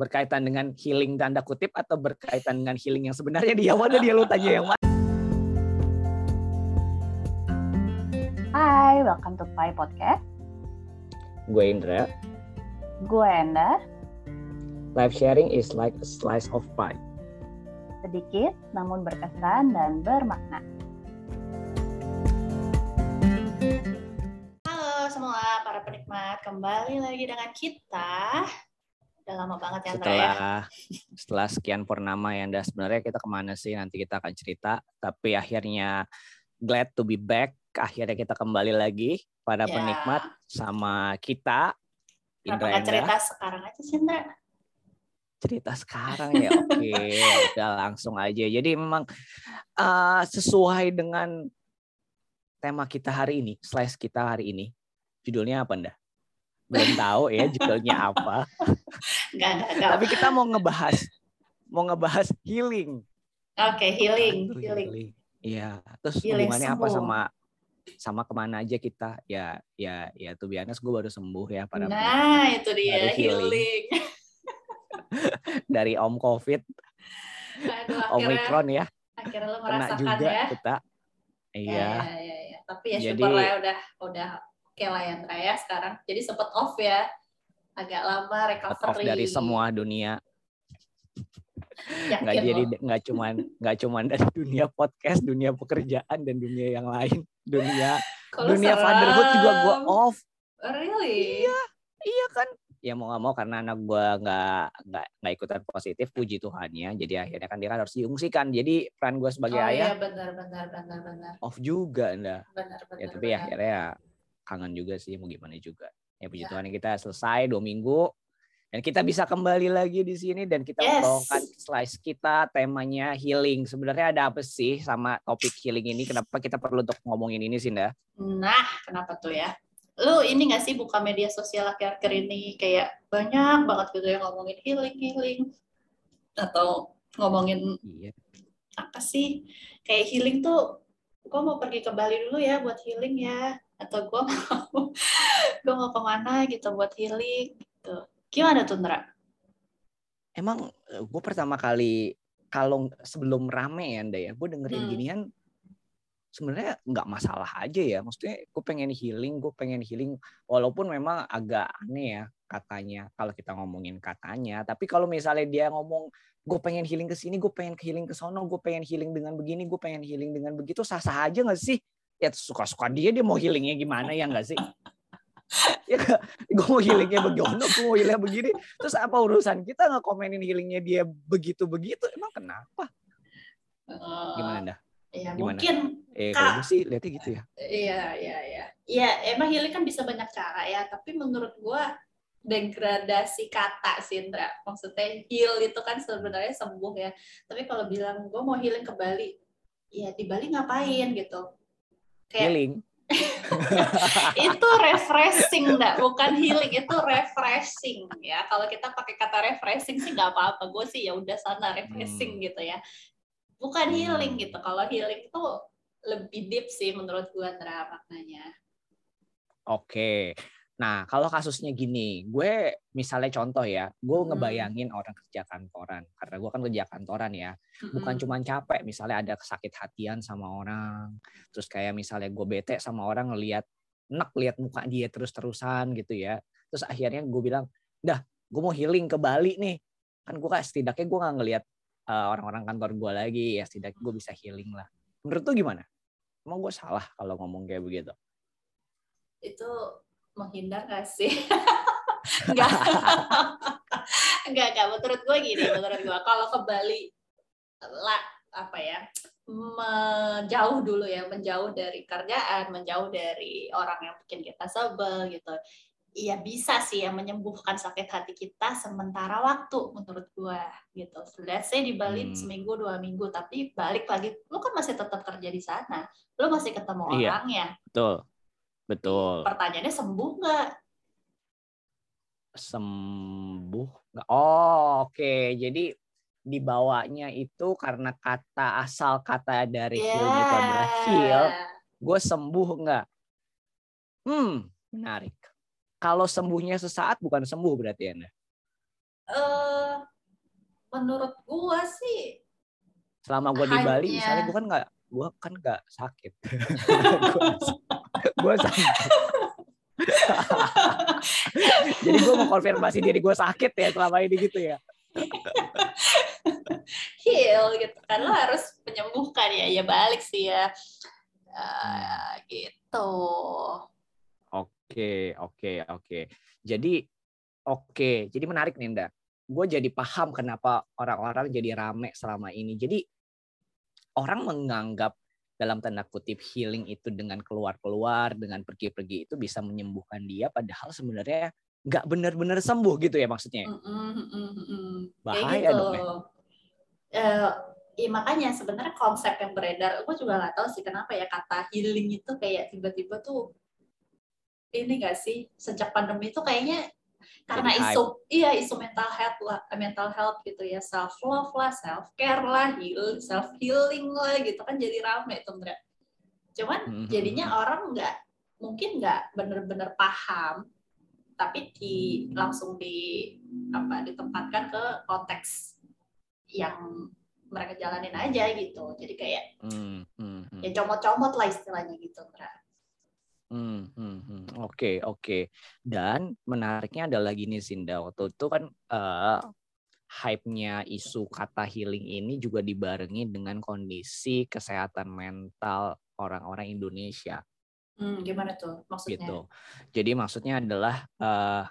Berkaitan dengan healing tanda kutip atau berkaitan dengan healing yang sebenarnya dia mana dia lu tanya yang mana? Hai, welcome to Pai Podcast. Gue Indra. Gue Enda. Live sharing is like a slice of pie. Sedikit namun berkesan dan bermakna. Halo semua para penikmat, kembali lagi dengan kita. Udah lama banget ya, ya. Setelah setelah sekian purnama ya, Anda sebenarnya kita ke mana sih? Nanti kita akan cerita. Tapi akhirnya glad to be back. Akhirnya kita kembali lagi pada Ya. penikmat sama kita Kenapa Indra cerita sekarang aja sih, Indra? cerita sekarang ya oke udah langsung aja jadi memang uh, sesuai dengan tema kita hari ini slice kita hari ini judulnya apa ndak belum tahu ya judulnya apa Enggak, enggak, enggak. tapi kita mau ngebahas mau ngebahas healing Oke, healing, Aduh, healing. iya terus Healing hubungannya apa sama sama ke mana aja kita ya ya ya tuh biasa gue baru sembuh ya pada Nah, itu dia, healing. healing. dari om covid Aduh, akhirnya, omikron ya akhirnya lo kena merasakan juga ya. kita Ya, iya ya, ya, ya. Tapi ya Jadi- syukur lah ya udah, udah oke lah ya, ya sekarang. Jadi sempet off ya. Agak lama recovery. off dari semua dunia Yakin nggak jadi lo? nggak cuman nggak cuman dari dunia podcast dunia pekerjaan dan dunia yang lain dunia Kok lo dunia fatherhood juga gue serem? off Really? iya kan ya mau nggak mau karena anak gue nggak nggak nggak ikutan positif puji Tuhannya jadi akhirnya kan dia kan harus diungsikan jadi peran gue sebagai oh ayah iya benar benar benar benar off juga anda benar benar. ya tapi benar. akhirnya ya kangen juga sih mau gimana juga ya puji Ya. Tuhan kita selesai dua minggu dan kita bisa kembali lagi di sini dan kita Yes. membawakan slice kita temanya healing sebenarnya ada apa sih sama topik healing ini kenapa kita perlu untuk ngomongin ini sih Nda? Nah, kenapa tuh ya? Lu ini gak sih buka media sosial akhir-akhir ini kayak banyak banget gitu yang ngomongin healing healing atau ngomongin iya apa sih kayak healing tuh gue mau pergi ke Bali dulu ya buat healing ya atau gue mau gue mau ke mana gitu buat healing gitu gimana tuh Ndra? emang gue pertama kali kalau sebelum rame ya Nda ya gue dengerin Hmm. ginian sebenarnya nggak masalah aja ya. Maksudnya gue pengen healing gue pengen healing. Walaupun memang agak aneh ya katanya kalau kita ngomongin katanya. Tapi kalau misalnya dia ngomong gue pengen healing ke sini gue pengen healing ke sono gue pengen healing dengan begini gue pengen healing dengan begitu sah sah aja nggak sih? Ya suka-suka dia dia mau healingnya gimana ya nggak sih? Ya gue mau healingnya begini gue mau healingnya begini. Terus apa urusan kita nggak komenin healingnya dia begitu begitu emang kenapa? Gimana dah ya Gimana? mungkin eh Kak. kalau gue sih lihatnya gitu ya Iya, iya, iya. Iya, emang healing kan bisa banyak cara ya, tapi menurut gua degradasi kata sih, Indra. Maksudnya heal itu kan sebenarnya sembuh ya. Tapi kalau bilang gua mau healing ke Bali, ya di Bali ngapain gitu. Kayak healing itu refreshing, enggak? Bukan healing, itu refreshing ya. Kalau kita pakai kata refreshing sih nggak apa-apa. Gue sih ya udah sana refreshing gitu ya. Bukan Hmm. healing gitu. Kalau healing itu lebih deep sih menurut gue Andra maknanya. Oke. Nah, kalau kasusnya gini, gue misalnya contoh ya, gue Hmm. ngebayangin orang kerja kantoran, karena gue kan kerja kantoran ya, bukan Mm-mm. cuma capek, misalnya ada sakit hatian sama orang, terus kayak misalnya gue bete sama orang ngelihat, enak lihat muka dia terus-terusan gitu ya, terus akhirnya gue bilang, dah, gue mau healing ke Bali nih, kan gue kan setidaknya gue nggak ngelihat eh, orang-orang kantor gue lagi, ya setidaknya gue bisa healing lah. Menurut tuh gimana? Emang gue salah kalau ngomong kayak begitu? itu menghindar gak sih? Enggak. Enggak, enggak. Menurut gue gini, menurut gue kalau ke Bali lah apa ya? menjauh dulu ya, menjauh dari kerjaan, menjauh dari orang yang bikin kita sebel gitu. Iya bisa sih ya menyembuhkan sakit hati kita sementara waktu menurut gua gitu. Let's say di Bali Hmm. seminggu dua minggu, tapi balik lagi, lu kan masih tetap kerja di sana, lu masih ketemu Iya. orangnya. Betul. Betul. Pertanyaannya sembuh nggak? sembuh oh oke jadi dibawanya itu karena kata asal kata dari itu adalah heal gue sembuh nggak hmm menarik kalau sembuhnya sesaat bukan sembuh berarti ya Anda? Eh, menurut gua sih selama gue di Bali misalnya gue kan nggak gue kan nggak sakit. Gue sakit. Jadi gue mau konfirmasi diri gue sakit ya selama ini gitu ya. Heal gitu kan lo harus menyembuhkan ya ya balik sih ya. Eh, gitu Oke, oke, oke. Jadi, oke. Jadi menarik nih, Nda. Gue jadi paham kenapa orang-orang jadi rame selama ini. Jadi, orang menganggap dalam tanda kutip healing itu dengan keluar-keluar, dengan pergi-pergi itu bisa menyembuhkan dia, padahal sebenarnya nggak benar-benar sembuh gitu ya maksudnya. Mm, mm, mm. Bahaya gitu. dong, ya. Eh, iya makanya sebenarnya konsep yang beredar, gue juga nggak tahu sih kenapa ya kata healing itu kayak tiba-tiba tuh ini gak sih sejak pandemi itu kayaknya karena Jadi hype. isu iya isu mental health lah mental health gitu ya self love lah self care lah heal self healing lah gitu kan jadi rame tuh Ndra. cuman Mhm. jadinya orang nggak mungkin nggak bener-bener paham tapi di langsung di apa ditempatkan ke konteks yang mereka jalanin aja gitu jadi kayak Hmm, hmm, hmm. ya comot-comot lah istilahnya gitu Ndra. Hmm, hmm, hmm. Oke, oke. Dan menariknya adalah gini Sinda, waktu itu kan eh, hype-nya isu kata healing ini juga dibarengi dengan kondisi kesehatan mental orang-orang Indonesia Hmm, gimana tuh maksudnya gitu. Jadi maksudnya adalah eh,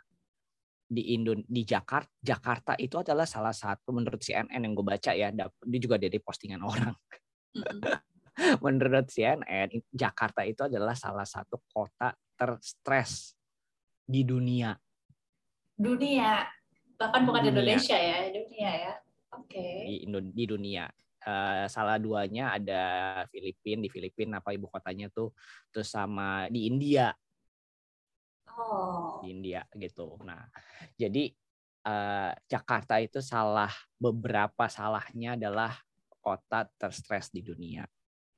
di Indo di Jakarta Jakarta itu adalah salah satu menurut CNN yang gue baca ya, dia juga dari postingan orang. Mm-mm. menurut CNN, Jakarta itu adalah salah satu kota terstres di dunia. dunia bahkan bukan Dunia. Indonesia ya dunia ya oke Di, Indo- di dunia. Eh, salah duanya ada Filipina, di Filipina apa ibu kotanya tuh, terus sama di India, oh di India gitu. Nah, jadi eh, Jakarta itu salah beberapa salahnya adalah kota terstres di dunia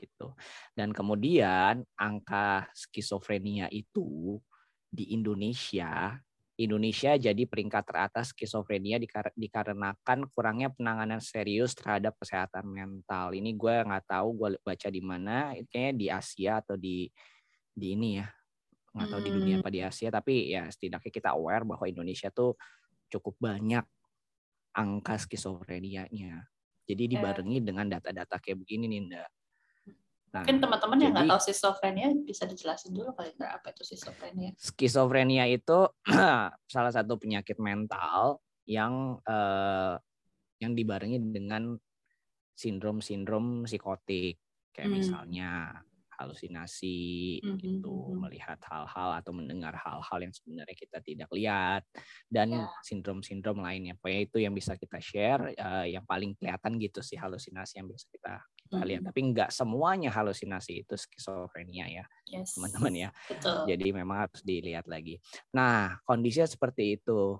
gitu. Dan kemudian angka skizofrenia itu di Indonesia Indonesia jadi peringkat teratas skizofrenia dikar- dikarenakan kurangnya penanganan serius terhadap kesehatan mental. Ini gue nggak tahu gue baca di mana, kayaknya di Asia atau di di ini ya, nggak tahu di dunia Hmm. apa di Asia. Tapi ya setidaknya kita aware bahwa Indonesia tuh cukup banyak angka skizofrenianya. Jadi dibarengi dengan data-data kayak begini nih, Nda. Nah, mungkin teman-teman yang nggak tahu schizophrenia bisa dijelasin dulu kali Ndra, apa itu schizophrenia skizofrenia itu salah satu penyakit mental yang eh, yang dibarengi dengan sindrom-sindrom psikotik kayak Hmm. misalnya halusinasi Mhm, gitu mhm. melihat hal-hal atau mendengar hal-hal yang sebenarnya kita tidak lihat dan Ya. sindrom-sindrom lainnya pokoknya itu yang bisa kita share eh, yang paling kelihatan gitu sih halusinasi yang bisa kita kita lihat Mhm. tapi nggak semuanya halusinasi itu skizofrenia ya yes teman-teman ya betul jadi memang harus dilihat lagi. Nah, kondisinya seperti itu,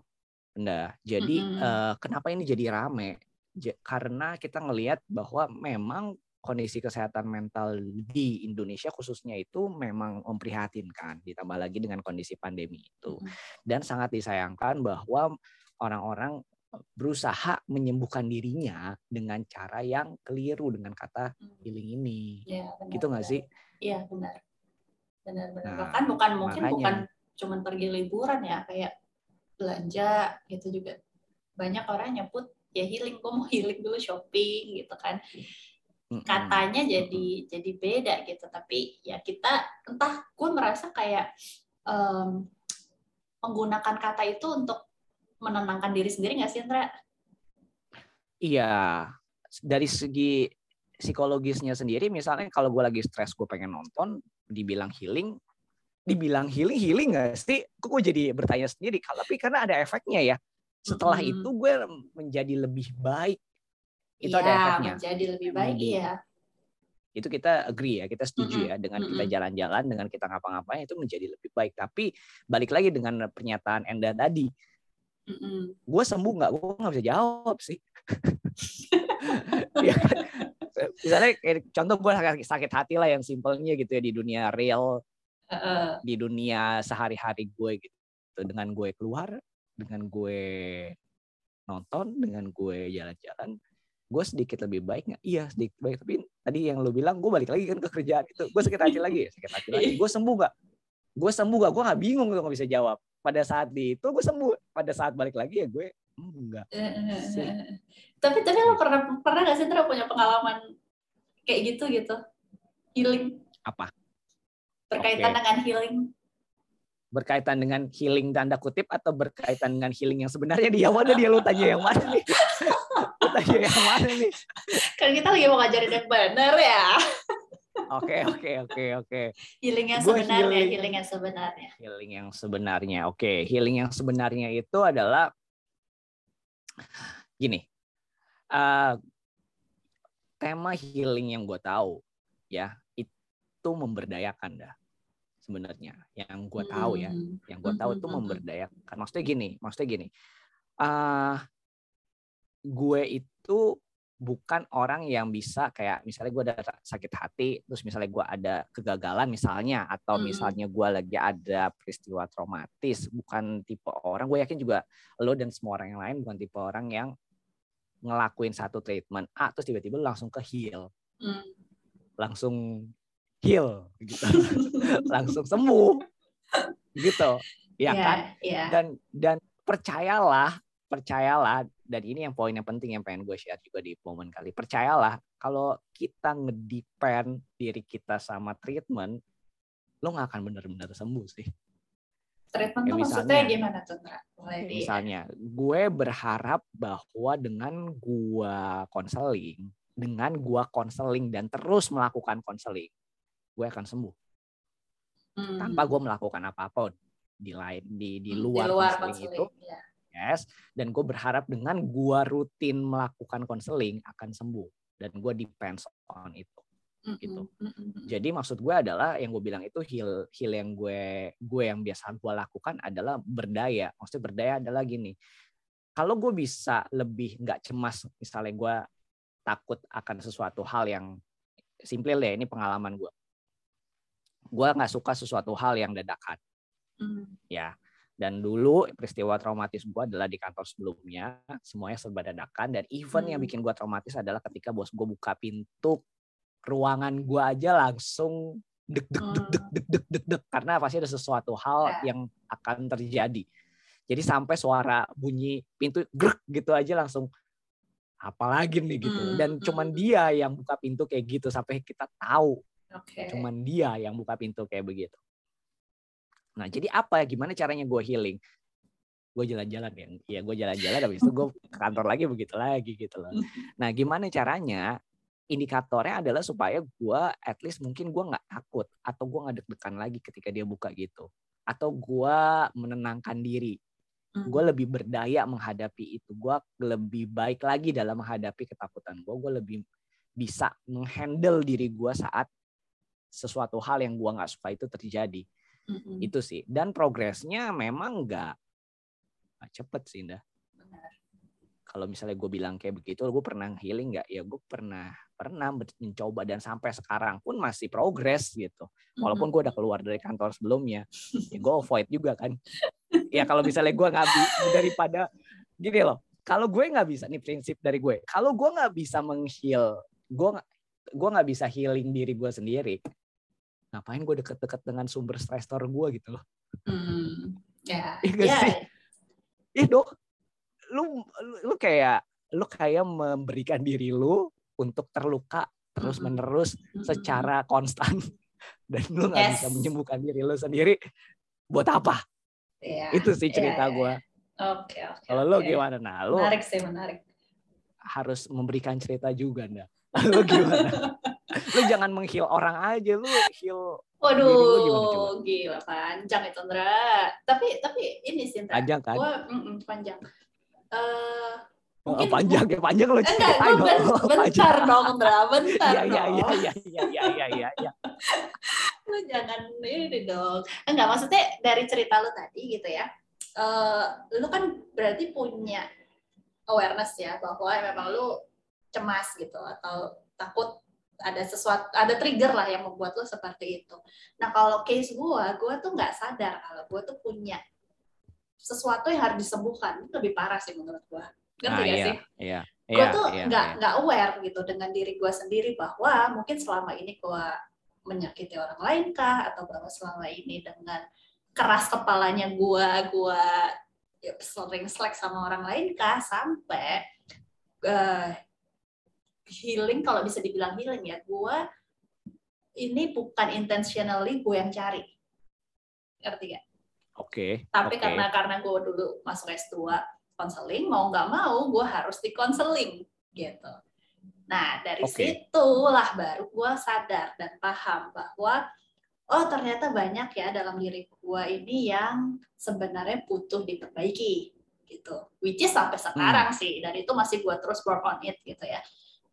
Benda. Jadi Mm-mm. eh, kenapa ini jadi rame? Ja- karena kita ngelihat bahwa memang kondisi kesehatan mental di Indonesia khususnya itu memang memprihatinkan, ditambah lagi dengan kondisi pandemi itu. Mm. Dan sangat disayangkan bahwa orang-orang berusaha menyembuhkan dirinya dengan cara yang keliru dengan kata Hmm. healing ini. ya benar, Gitu nggak sih? iya benar benar benar Nah, bahkan bukan mungkin makanya. bukan cuman pergi liburan ya kayak belanja gitu juga banyak orang nyebut ya healing gue mau healing dulu shopping gitu kan katanya jadi jadi beda gitu tapi ya kita entah gue merasa kayak em, menggunakan kata itu untuk menenangkan diri sendiri nggak sih Indra? Iya, dari segi psikologisnya sendiri, misalnya kalau gue lagi stres, gue pengen nonton, dibilang healing, dibilang healing, healing nggak sih? Kok gue jadi bertanya sendiri. Tapi karena ada efeknya ya. Setelah Mm-mm. itu gue menjadi lebih baik. Itu Iya, ada efeknya. menjadi lebih baik iya. Itu kita agree ya, kita setuju ya dengan kita jalan-jalan, dengan kita ngapa-ngapain itu menjadi lebih baik. Tapi balik lagi dengan pernyataan Enda tadi, Mm-mm. gue sembuh nggak? Gue nggak bisa jawab sih. Iya kan? Misalnya contoh gue sakit, hati lah yang simpelnya gitu ya di dunia real, Heeh. di dunia sehari-hari gue gitu. Dengan gue keluar, dengan gue nonton dengan gue jalan-jalan gue sedikit lebih baik nggak iya sedikit baik tapi tadi yang lo bilang gue balik lagi kan ke kerjaan itu gue sakit hati lagi sakit hati lagi gue sembuh gak gue sembuh gak gue nggak bingung gue nggak bisa jawab pada saat di itu gue sembuh pada saat balik lagi ya gue enggak sih. tapi tapi lo pernah pernah gak sih Tra punya pengalaman kayak gitu gitu? Healing? Apa? Berkaitan okay. dengan healing? Berkaitan dengan healing tanda kutip atau berkaitan dengan healing yang sebenarnya dia mana dia lu tanya yang mana nih? Lu tanya yang mana nih? Kan kita lagi mau ngajarin yang benar ya oke oke oke oke. Healing yang sebenarnya healing, healing yang sebenarnya. Healing yang sebenarnya oke. Okay. healing yang sebenarnya itu adalah gini uh, tema healing yang gue tahu ya itu memberdayakan dah sebenarnya. Yang gue tahu ya hmm. yang gue tahu itu hmm, hmm, memberdayakan. Maksudnya gini maksudnya gini uh, gue itu bukan orang yang bisa kayak misalnya gue ada sakit hati terus misalnya gue ada kegagalan misalnya atau misalnya gue lagi ada peristiwa traumatis bukan tipe orang. Gue yakin juga lo dan semua orang yang lain bukan tipe orang yang ngelakuin satu treatment A terus tiba-tiba langsung ke heal. Mm. langsung heal gitu. Langsung sembuh gitu. Ya yeah, kan? yeah. dan dan percayalah percayalah dan ini yang poin yang penting yang pengen gue share juga di momen kali. Percayalah kalau kita ngedepend diri kita sama treatment lo nggak akan benar-benar sembuh sih. Treatment ya, tuh misalnya, maksudnya gimana tuh misalnya gue berharap bahwa dengan gue konseling dengan gue konseling dan terus melakukan konseling gue akan sembuh. Hmm. tanpa gue melakukan apa pun di lain di di luar, di luar konseling itu. ya. Yes dan gue berharap dengan gue rutin melakukan konseling akan sembuh dan gue depends on itu mm gitu. mm jadi maksud gue adalah yang gue bilang itu heal heal yang gue gue yang biasa gue lakukan adalah berdaya. Maksudnya berdaya adalah gini kalau gue bisa lebih nggak cemas misalnya gue takut akan sesuatu hal yang simple ya ini pengalaman gue gue nggak suka sesuatu hal yang dadakan. Hmm. ya dan dulu peristiwa traumatis gue adalah di kantor sebelumnya semuanya serba dadakan dan event hmm. yang bikin gue traumatis adalah ketika bos gue buka pintu ruangan gue aja langsung deg deg deg deg deg deg deg deg karena pasti ada sesuatu hal ya. yang akan terjadi jadi sampai suara bunyi pintu grek gitu aja langsung apalagi nih gitu hmm. dan cuman hmm. dia yang buka pintu kayak gitu sampai kita tahu Okay. Cuman dia yang buka pintu kayak begitu. Nah, jadi apa? Gimana caranya gue healing? Gue jalan-jalan ya. Iya, gue jalan-jalan habis itu gue ke kantor lagi begitu lagi gitu loh. Nah, gimana caranya? Indikatornya adalah supaya gue at least mungkin gue nggak takut atau gue nggak deg-degan lagi ketika dia buka gitu. Atau gue menenangkan diri. Gue lebih berdaya menghadapi itu. Gue lebih baik lagi dalam menghadapi ketakutan gue. Gue lebih bisa menghandle diri gue saat sesuatu hal yang gua nggak suka itu terjadi mm-hmm. itu sih dan progresnya memang nggak cepet sih Indah kalau misalnya gue bilang kayak begitu, gue pernah healing nggak? Ya gue pernah pernah mencoba dan sampai sekarang pun masih progres gitu. Walaupun gue udah keluar dari kantor sebelumnya, ya gue avoid juga kan. Ya kalau misalnya gue nggak daripada gini loh, kalau gue nggak bisa nih prinsip dari gue, kalau gue nggak bisa mengheal, gue gue nggak bisa healing diri gue sendiri ngapain gue deket-deket dengan sumber stressor gue gitu loh. Hmm, ya. Iya yeah. sih? Iya dok. Lu, lu kayak lu kayak memberikan diri lu untuk terluka terus menerus mm-hmm. secara konstan dan lu nggak yes. bisa menyembuhkan diri lu sendiri buat apa? Yeah. Itu sih cerita yeah, gue. Oke okay, oke. Okay, Kalau okay. lu gimana? Nah, lu menarik sih menarik. Harus memberikan cerita juga, nah. Lu gimana? lu jangan menghil orang aja lu heal Waduh, gila panjang itu Ndra. Tapi tapi ini sih. Panjang kan? Gua, mm -mm, panjang. Uh, mungkin oh, panjang ya panjang lo gue ben, bentar dong Ndra bentar iya iya iya iya iya iya iya ya. lu jangan ini dong enggak maksudnya dari cerita lu tadi gitu ya uh, lu kan berarti punya awareness ya bahwa memang lu cemas gitu atau takut ada sesuatu ada trigger lah yang membuat lo seperti itu. Nah kalau case gue, gue tuh nggak sadar kalau gue tuh punya sesuatu yang harus disembuhkan itu lebih parah sih menurut gue. ngerti Ah, gak iya, sih Iya. gue Iya, tuh iya, nggak iya. nggak aware gitu dengan diri gue sendiri bahwa mungkin selama ini gue menyakiti orang lain kah atau bahwa selama ini dengan keras kepalanya gue gue ya, sering slack sama orang lain kah sampai eh, healing kalau bisa dibilang healing ya gue ini bukan intentionally gue yang cari ngerti gak? Oke. Tapi oke. karena karena gue dulu masuk S2 konseling, mau nggak mau gue harus di konseling gitu. Nah dari Oke. situlah baru gue sadar dan paham bahwa oh ternyata banyak ya dalam diri gue ini yang sebenarnya butuh diperbaiki gitu. Which is sampai sekarang sih dan itu masih gue terus work on it gitu ya.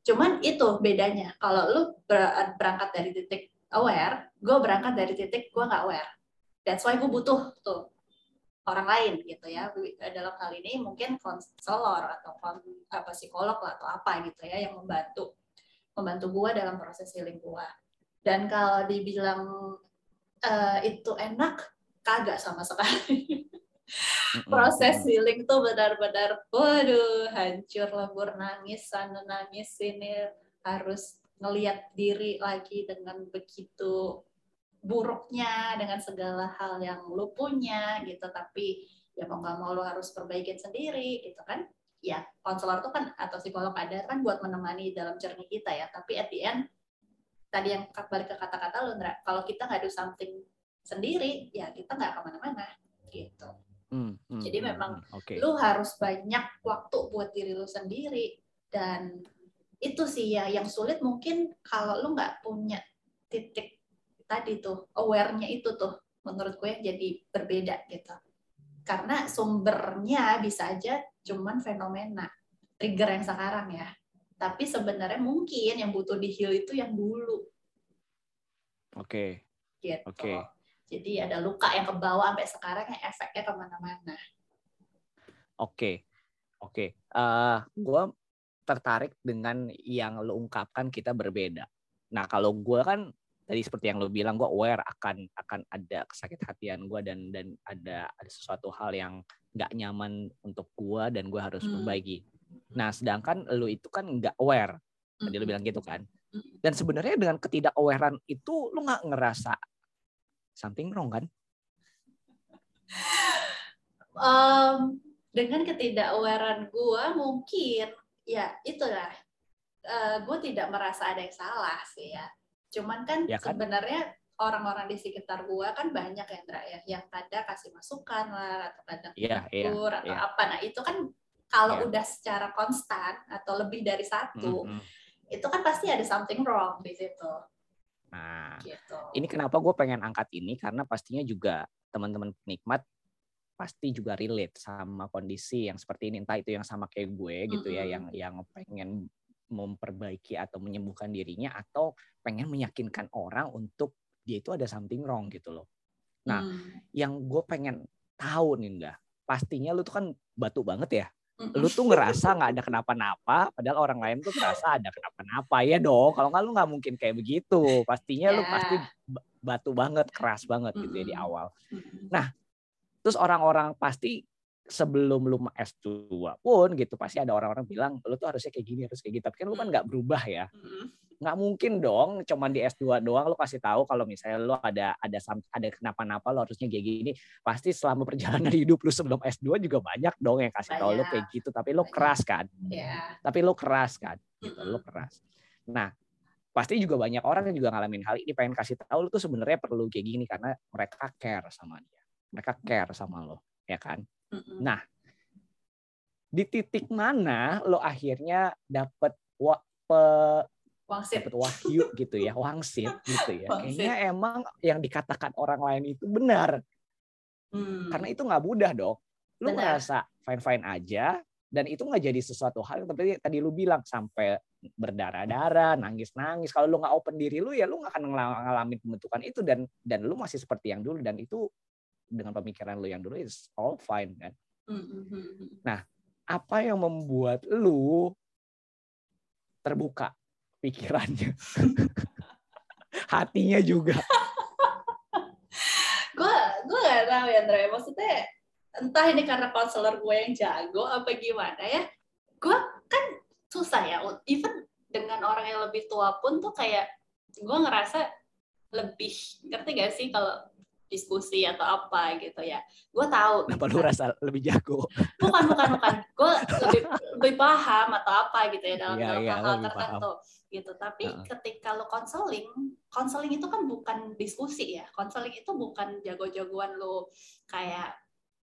Cuman itu bedanya. Kalau lu ber- berangkat dari titik aware, gue berangkat dari titik gue nggak aware. That's why gue butuh tuh orang lain gitu ya. Dalam hal ini mungkin konselor atau apa psikolog lah atau apa gitu ya yang membantu membantu gue dalam proses healing gue. Dan kalau dibilang eh, itu enak, kagak sama sekali. Proses healing tuh benar-benar waduh hancur lebur nangis sana nangis sini harus ngelihat diri lagi dengan begitu buruknya dengan segala hal yang lu punya gitu. Tapi ya mau nggak mau lu harus perbaikin sendiri gitu kan. Ya konselor tuh kan atau psikolog ada kan buat menemani dalam journey kita ya. Tapi at the end tadi yang balik ke kata-kata lu kalau kita nggak do something sendiri ya kita nggak ke mana-mana gitu Mm, Jadi mm, memang mm. Oke. lu harus banyak waktu buat diri lu sendiri dan itu sih ya yang sulit mungkin kalau lu nggak punya titik tadi tuh aware-nya itu tuh menurut gue jadi berbeda gitu karena sumbernya bisa aja cuman fenomena trigger yang sekarang ya tapi sebenarnya mungkin yang butuh di heal itu yang dulu Oke. gitu Oke. Jadi ada luka yang kebawa sampai sekarang yang efeknya ke mana-mana Oke, oke. Eh, gue tertarik dengan yang lo ungkapkan kita berbeda. Nah, kalau gue kan tadi seperti yang lo bilang, gue aware akan akan ada kesakit hatian gue dan dan ada ada sesuatu hal yang nggak nyaman untuk gue dan gue harus Hmm. perbaiki. Nah, sedangkan lo itu kan nggak aware, tadi lo bilang gitu kan. Dan sebenarnya dengan ketidak awarean itu lo nggak ngerasa something wrong kan? Em, dengan ketidakawarean gue mungkin ya itulah gue tidak merasa ada yang salah sih ya cuman kan, Ya kan? sebenarnya orang-orang di sekitar gue kan banyak ya Ndra ya yang kadang kasih masukan lah atau kadang Iya, iya, tegur atau iya. apa nah itu kan kalau Iya. udah secara konstan atau lebih dari satu Mm-mm. itu kan pasti ada something wrong di situ Nah, gitu ini kenapa gue pengen angkat ini karena pastinya juga teman-teman penikmat pasti juga relate sama kondisi yang seperti ini entah itu yang sama kayak gue gitu ya Mm-mm. yang yang pengen memperbaiki atau menyembuhkan dirinya atau pengen meyakinkan orang untuk dia itu ada something wrong gitu loh. Nah, Hmm. Yang gue pengen tahu nih enggak, pastinya lu tuh kan batu banget ya. Lu tuh ngerasa nggak ada kenapa-napa, padahal orang lain tuh ngerasa ada kenapa-napa ya dong. Kalau nggak lu nggak mungkin kayak begitu. Pastinya lu Ya. pasti ba- batu banget, keras banget gitu ya di awal. Mm-mm. Terus orang-orang pasti sebelum lu S2 pun gitu pasti ada orang-orang bilang lu tuh harusnya kayak gini harus kayak gitu tapi kan lu kan nggak berubah ya. Nggak mungkin dong cuman di S2 doang lu kasih tahu kalau misalnya lu ada ada ada kenapa-napa lu harusnya kayak gini pasti selama perjalanan hidup lu sebelum S2 juga banyak dong yang kasih tahu lu Banyak. kayak gitu tapi lu Banyak. keras kan? Ya tapi lu keras kan? Gitu lu keras. Nah pasti juga banyak orang yang juga ngalamin hal ini pengen kasih tahu lu tuh sebenarnya perlu kayak gini karena mereka care sama dia. Mereka care sama lo ya kan. Nah, di titik mana lo akhirnya dapat pe- Wangsit. dapet wahyu gitu ya, wangsit gitu ya. Wangsit. Kayaknya emang yang dikatakan orang lain itu benar. Hmm. Karena itu nggak mudah dong. Lu Benar. ngerasa fine-fine aja dan itu nggak jadi sesuatu hal yang tapi tadi lu bilang sampai berdarah-darah, nangis-nangis. Kalau lu nggak open diri lu ya lu nggak akan ngala- ngalamin pembentukan itu dan dan lu masih seperti yang dulu dan itu dengan pemikiran lu yang dulu is all fine kan. Mm-mm. apa yang membuat lu terbuka pikirannya. Hatinya juga. Gue gue gak tahu ya Andre. Maksudnya entah ini karena konselor gue yang jago apa gimana ya gue kan susah ya. Even dengan orang yang lebih tua pun tuh kayak gue ngerasa lebih ngerti gak sih kalau diskusi atau apa gitu ya. Gue tahu. Kenapa lu rasa lebih jago? Bukan bukan bukan. Gue lebih lebih paham atau apa gitu ya dalam Iya, dalam iya, hal lu tertentu gitu. Tapi Heeh. ketika lo konseling konseling itu kan bukan diskusi ya. Konseling itu bukan jago-jagoan lo kayak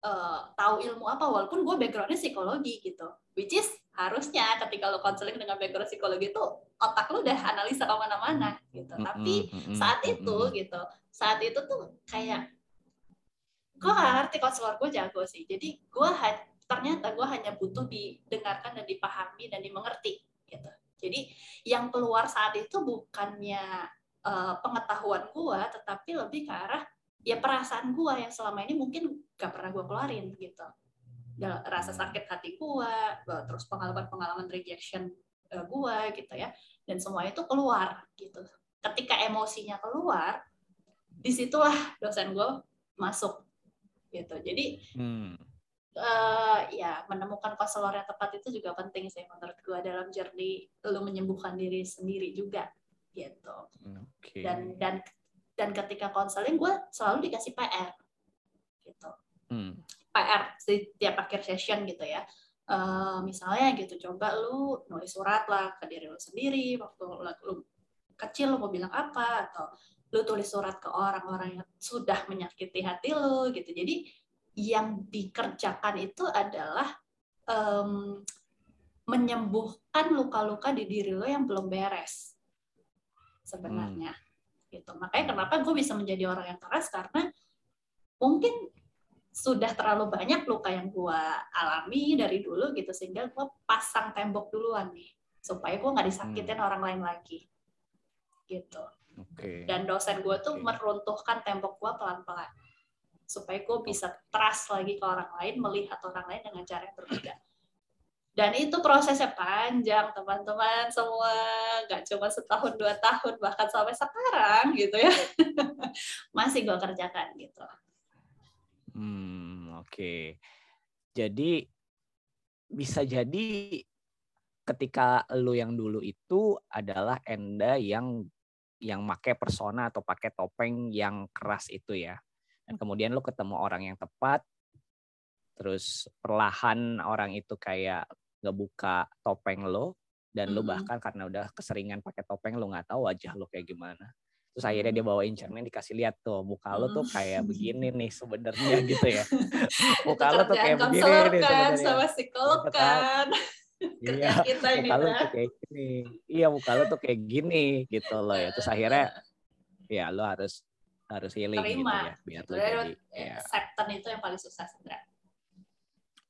eh, tahu ilmu apa walaupun gue backgroundnya psikologi gitu. Which is harusnya ketika lo konseling dengan background psikologi itu otak lo udah analisa ke mana-mana gitu. Tapi saat itu gitu saat itu tuh kayak gue gak ngerti konselor gue jago sih. Jadi gue ternyata gue hanya butuh didengarkan dan dipahami dan dimengerti gitu. Jadi yang keluar saat itu bukannya eh, pengetahuan gue tetapi lebih ke arah ya perasaan gue yang selama ini mungkin gak pernah gue keluarin gitu rasa sakit hati gue terus pengalaman-pengalaman rejection gue gitu ya dan semua itu keluar gitu ketika emosinya keluar di situlah dosen gue masuk gitu jadi Hmm. eh, ya menemukan konselor yang tepat itu juga penting sih menurut gue dalam journey lu menyembuhkan diri sendiri juga gitu Oke. dan dan dan ketika konseling gue selalu dikasih PR gitu Hmm. PR setiap akhir session gitu ya. Eh, misalnya gitu, coba lu nulis surat lah ke diri lu sendiri waktu lu, lu kecil lu mau bilang apa atau lu tulis surat ke orang-orang yang sudah menyakiti hati lu gitu. Jadi yang dikerjakan itu adalah em, menyembuhkan luka-luka di diri lo yang belum beres sebenarnya gitu. Makanya kenapa gue bisa menjadi orang yang keras karena mungkin sudah terlalu banyak luka yang gue alami dari dulu gitu sehingga gue pasang tembok duluan nih supaya gue nggak disakitin orang lain lagi gitu. Oke. dan dosen gue tuh Oke. meruntuhkan tembok gue pelan-pelan supaya gue bisa trust lagi ke orang lain melihat orang lain dengan cara yang berbeda. Dan itu prosesnya panjang teman-teman semua. Nggak cuma setahun dua tahun bahkan sampai sekarang gitu ya. Masih gue kerjakan gitu Hmm, oke. Jadi bisa jadi ketika lu yang dulu itu adalah Enda yang yang pakai persona atau pakai topeng yang keras itu ya. Dan kemudian lu ketemu orang yang tepat terus perlahan orang itu kayak ngebuka topeng lo dan lu Mm-mm. bahkan karena udah keseringan pakai topeng lu nggak tahu wajah lu kayak gimana. Terus akhirnya dia bawain cermin dikasih lihat tuh muka lo tuh kayak begini nih sebenarnya gitu ya. Muka lo tuh kayak begini nih kan sebenarnya. sama psikolog kan Iya, kerja kita ini muka lo Bra. tuh kayak gini. Iya, muka lo tuh kayak gini gitu loh ya. Terus akhirnya ya lo harus harus healing gitu Terima. ya biar lo jadi ya acceptance itu yang paling susah sebenarnya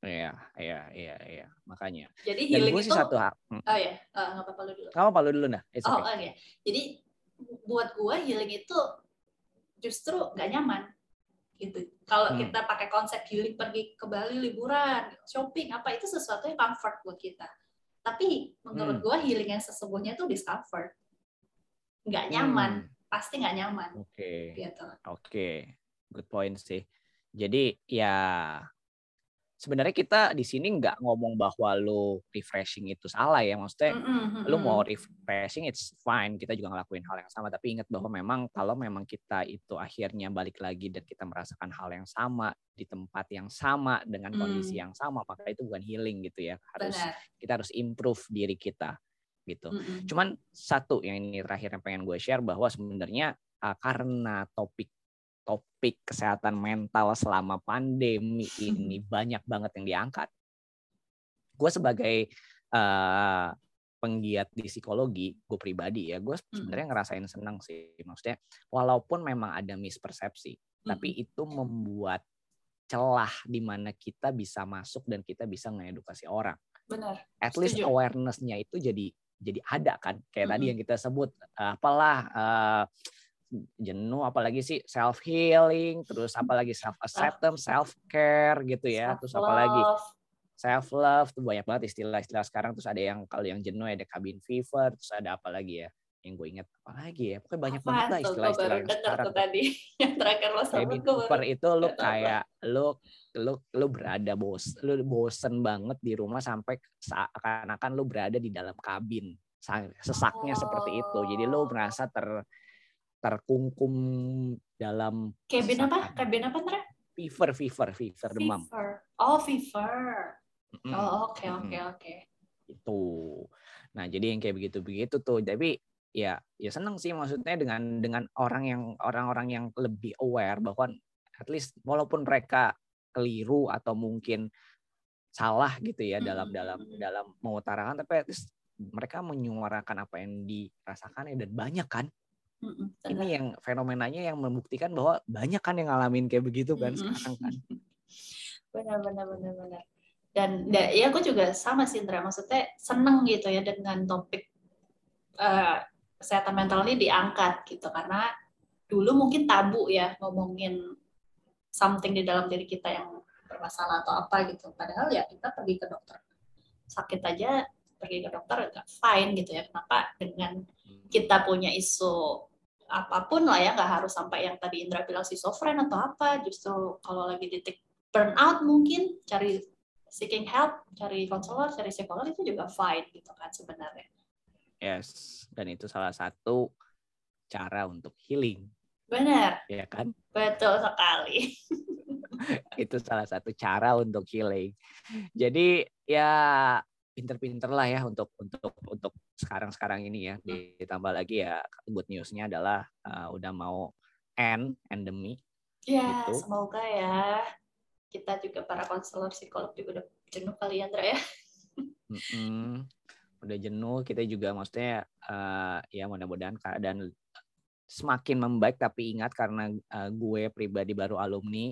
iya iya iya iya makanya. jadi Dan healing gue itu sih satu hal. Hmm. oh ya eh, nggak apa-apa lu dulu Kamu apa lu dulu nah? It's oh okay. oke jadi buat gua healing itu justru nggak nyaman. Gitu. Kalau Hmm. kita pakai konsep healing pergi ke Bali liburan shopping apa itu sesuatu yang comfort buat kita. Tapi menurut Hmm. gua healing yang sesungguhnya itu discomfort. Nggak nyaman. Hmm, pasti nggak nyaman. Oke. gitu. Oke, good point sih. Jadi ya sebenarnya kita di sini nggak ngomong bahwa lo refreshing itu salah ya, maksudnya lu mm-mm. mau refreshing it's fine, kita juga ngelakuin hal yang sama. Tapi ingat bahwa memang kalau memang kita itu akhirnya balik lagi dan kita merasakan hal yang sama di tempat yang sama dengan Hmm. kondisi yang sama, maka itu bukan healing gitu ya. Harus benar kita harus improve diri kita gitu. Mm-mm. Cuman satu yang ini terakhir yang pengen gue share bahwa sebenarnya uh, karena topik topik kesehatan mental selama pandemi ini banyak banget yang diangkat. Gue sebagai uh, penggiat di psikologi, gue pribadi ya, gue sebenarnya ngerasain senang sih. Maksudnya walaupun memang ada mispersepsi, tapi itu membuat celah di mana kita bisa masuk dan kita bisa ngedukasi orang benar at least awareness-nya itu jadi jadi ada kan kayak tadi Mm-mm. yang kita sebut eh, apalah eh, jenuh apalagi sih self healing terus apalagi self acceptance self care gitu ya terus apalagi self love tuh banyak banget istilah-istilah sekarang terus ada yang kalau yang jenuh ada cabin fever terus ada apa lagi ya yang gue ingat apa lagi ya pokoknya banyak Apaan banget lah istilah-istilah yang sekarang tuh tadi yang terakhir lo cabin fever itu lu apa. kayak lu lu lu berada bos lu bosen banget di rumah sampai seakan-akan lu berada di dalam kabin Sa- sesaknya seperti itu jadi lu Oh. merasa ter terkungkum dalam cabin apa? cabin apa Tra? fever fever fever demam. Fever. Oh fever. Oh oke oke oke. Itu nah jadi yang kayak begitu begitu tuh. Tapi ya ya seneng sih maksudnya dengan dengan orang yang orang-orang yang lebih aware bahwa at least walaupun mereka keliru atau mungkin salah gitu ya dalam dalam Mm-mm. dalam mengutarakan tapi at least mereka menyuarakan apa yang dirasakan dan banyak kan Mm-mm, ini yang fenomenanya yang membuktikan bahwa banyak kan yang ngalamin kayak begitu kan Mm-mm. sekarang kan. Benar benar benar benar. Dan da- ya aku juga sama sih Indra maksudnya seneng gitu ya dengan topik eh, kesehatan mental ini diangkat gitu. Karena dulu mungkin tabu ya ngomongin something di dalam diri kita yang bermasalah atau apa gitu. Padahal ya kita pergi ke dokter. Sakit aja pergi ke dokter nggak fine gitu ya. Kenapa dengan kita punya isu apa pun lah ya nggak harus sampai yang tadi Indra bilang schizofren atau apa. Justru kalau lagi titik burnout mungkin cari seeking help cari konselor cari psikolog itu juga fine gitu kan sebenarnya. Yes dan itu salah satu cara untuk healing. Benar. Ya kan? Betul sekali. Itu salah satu cara untuk healing. Jadi ya pinter-pinter lah ya untuk untuk untuk sekarang-sekarang ini ya. Ditambah lagi ya good newsnya adalah uh, udah mau end endemi. ya Gitu. semoga ya kita juga para konselor psikolog juga udah jenuh kali ya Indra ya Mm-mm. Udah jenuh kita juga maksudnya uh, ya mudah-mudahan keadaan semakin membaik tapi ingat karena uh, gue pribadi baru alumni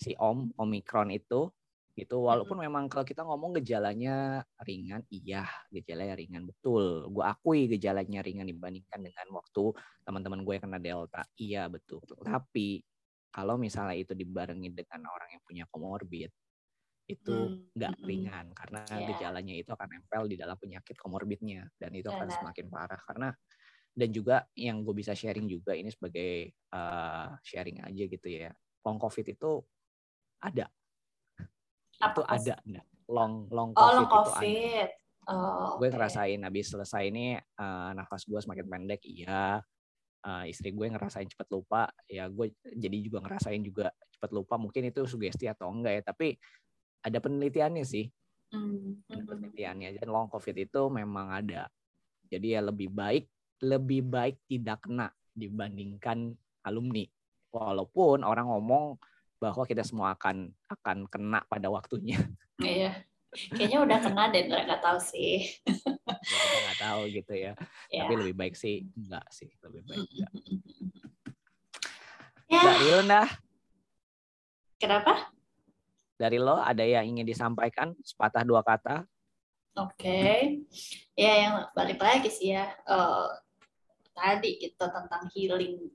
si Om Omikron itu itu walaupun memang kalau kita ngomong gejalanya ringan iya gejalanya ringan betul. Gue akui gejalanya ringan dibandingkan dengan waktu teman-teman gue kena delta. Iya betul. Tapi kalau misalnya itu dibarengi dengan orang yang punya komorbid itu Hmm, nggak mm-mm. ringan. Karena Iya. gejalanya itu akan nempel di dalam penyakit komorbidnya dan itu akan Benar. semakin parah. Karena dan juga yang gue bisa sharing juga ini sebagai uh, sharing aja gitu ya. Long covid itu ada itu Apa ada enggak? long long oh covid, long itu ada. covid. Oh, gue oke. ngerasain habis selesai ini uh, nafas gue semakin pendek iya. Uh, istri gue ngerasain cepet lupa ya gue jadi juga ngerasain juga cepet lupa mungkin itu sugesti atau enggak ya tapi ada penelitiannya sih. Hmm, ada hmm, hmm. penelitiannya. Dan long covid itu memang ada. Jadi ya lebih baik lebih baik tidak kena dibandingkan alumni. Walaupun orang ngomong bahwa kita semua akan akan kena pada waktunya. Iya. Kayaknya udah kena deh Indra nggak tahu sih. Ya, kita nggak tahu gitu ya. Ya. Tapi lebih baik sih enggak sih lebih baik enggak ya. Dari lo nah? Kenapa? Dari lo ada yang ingin disampaikan sepatah dua kata? Oke, ya yang balik lagi sih ya eh, tadi kita tentang healing.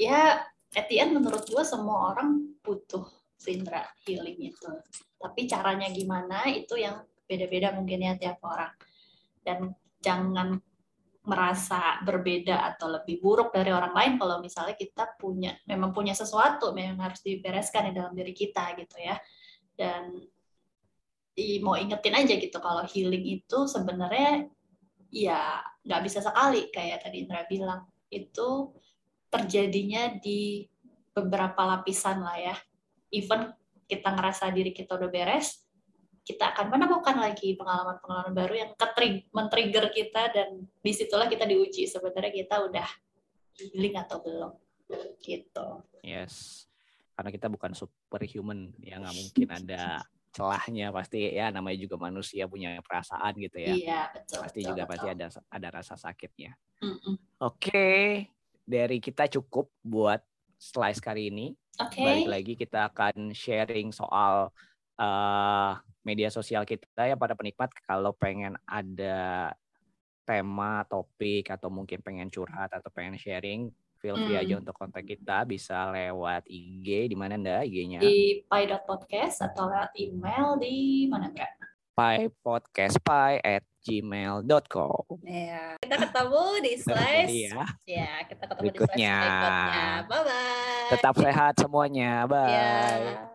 Ya, at the end menurut gue semua orang butuh Sindra healing itu. Tapi caranya gimana itu yang beda-beda mungkin ya tiap orang. Dan jangan merasa berbeda atau lebih buruk dari orang lain kalau misalnya kita punya memang punya sesuatu memang harus dibereskan di dalam diri kita gitu ya. Dan i- mau ingetin aja gitu kalau healing itu sebenarnya ya nggak bisa sekali kayak tadi Indra bilang itu terjadinya di beberapa lapisan lah ya. Even kita ngerasa diri kita udah beres kita akan menemukan lagi pengalaman-pengalaman baru yang men-trigger kita dan di situlah kita diuji sebenarnya kita udah healing atau belum. Gitu. Yes. Karena kita bukan superhuman ya nggak mungkin ada celahnya. Pasti ya namanya juga manusia punya perasaan gitu ya. Iya betul pasti betul, juga betul. pasti ada ada rasa sakitnya. Mm-mm. oke dari kita cukup buat slice kali ini. Oke. Balik lagi kita akan sharing soal eh, media sosial kita ya pada penikmat. Kalau pengen ada tema topik atau mungkin pengen curhat atau pengen sharing feel free Hmm. aja untuk kontak kita. Bisa lewat IG di mana ndak IG-nya di pi.podcast atau lewat email di mana enggak Pai at gmail.com. Ya, kita ketemu di slice. Iya. Ya, kita ketemu Berikutnya. di slice berikutnya. Bye bye. Tetap sehat semuanya. Bye. Ya.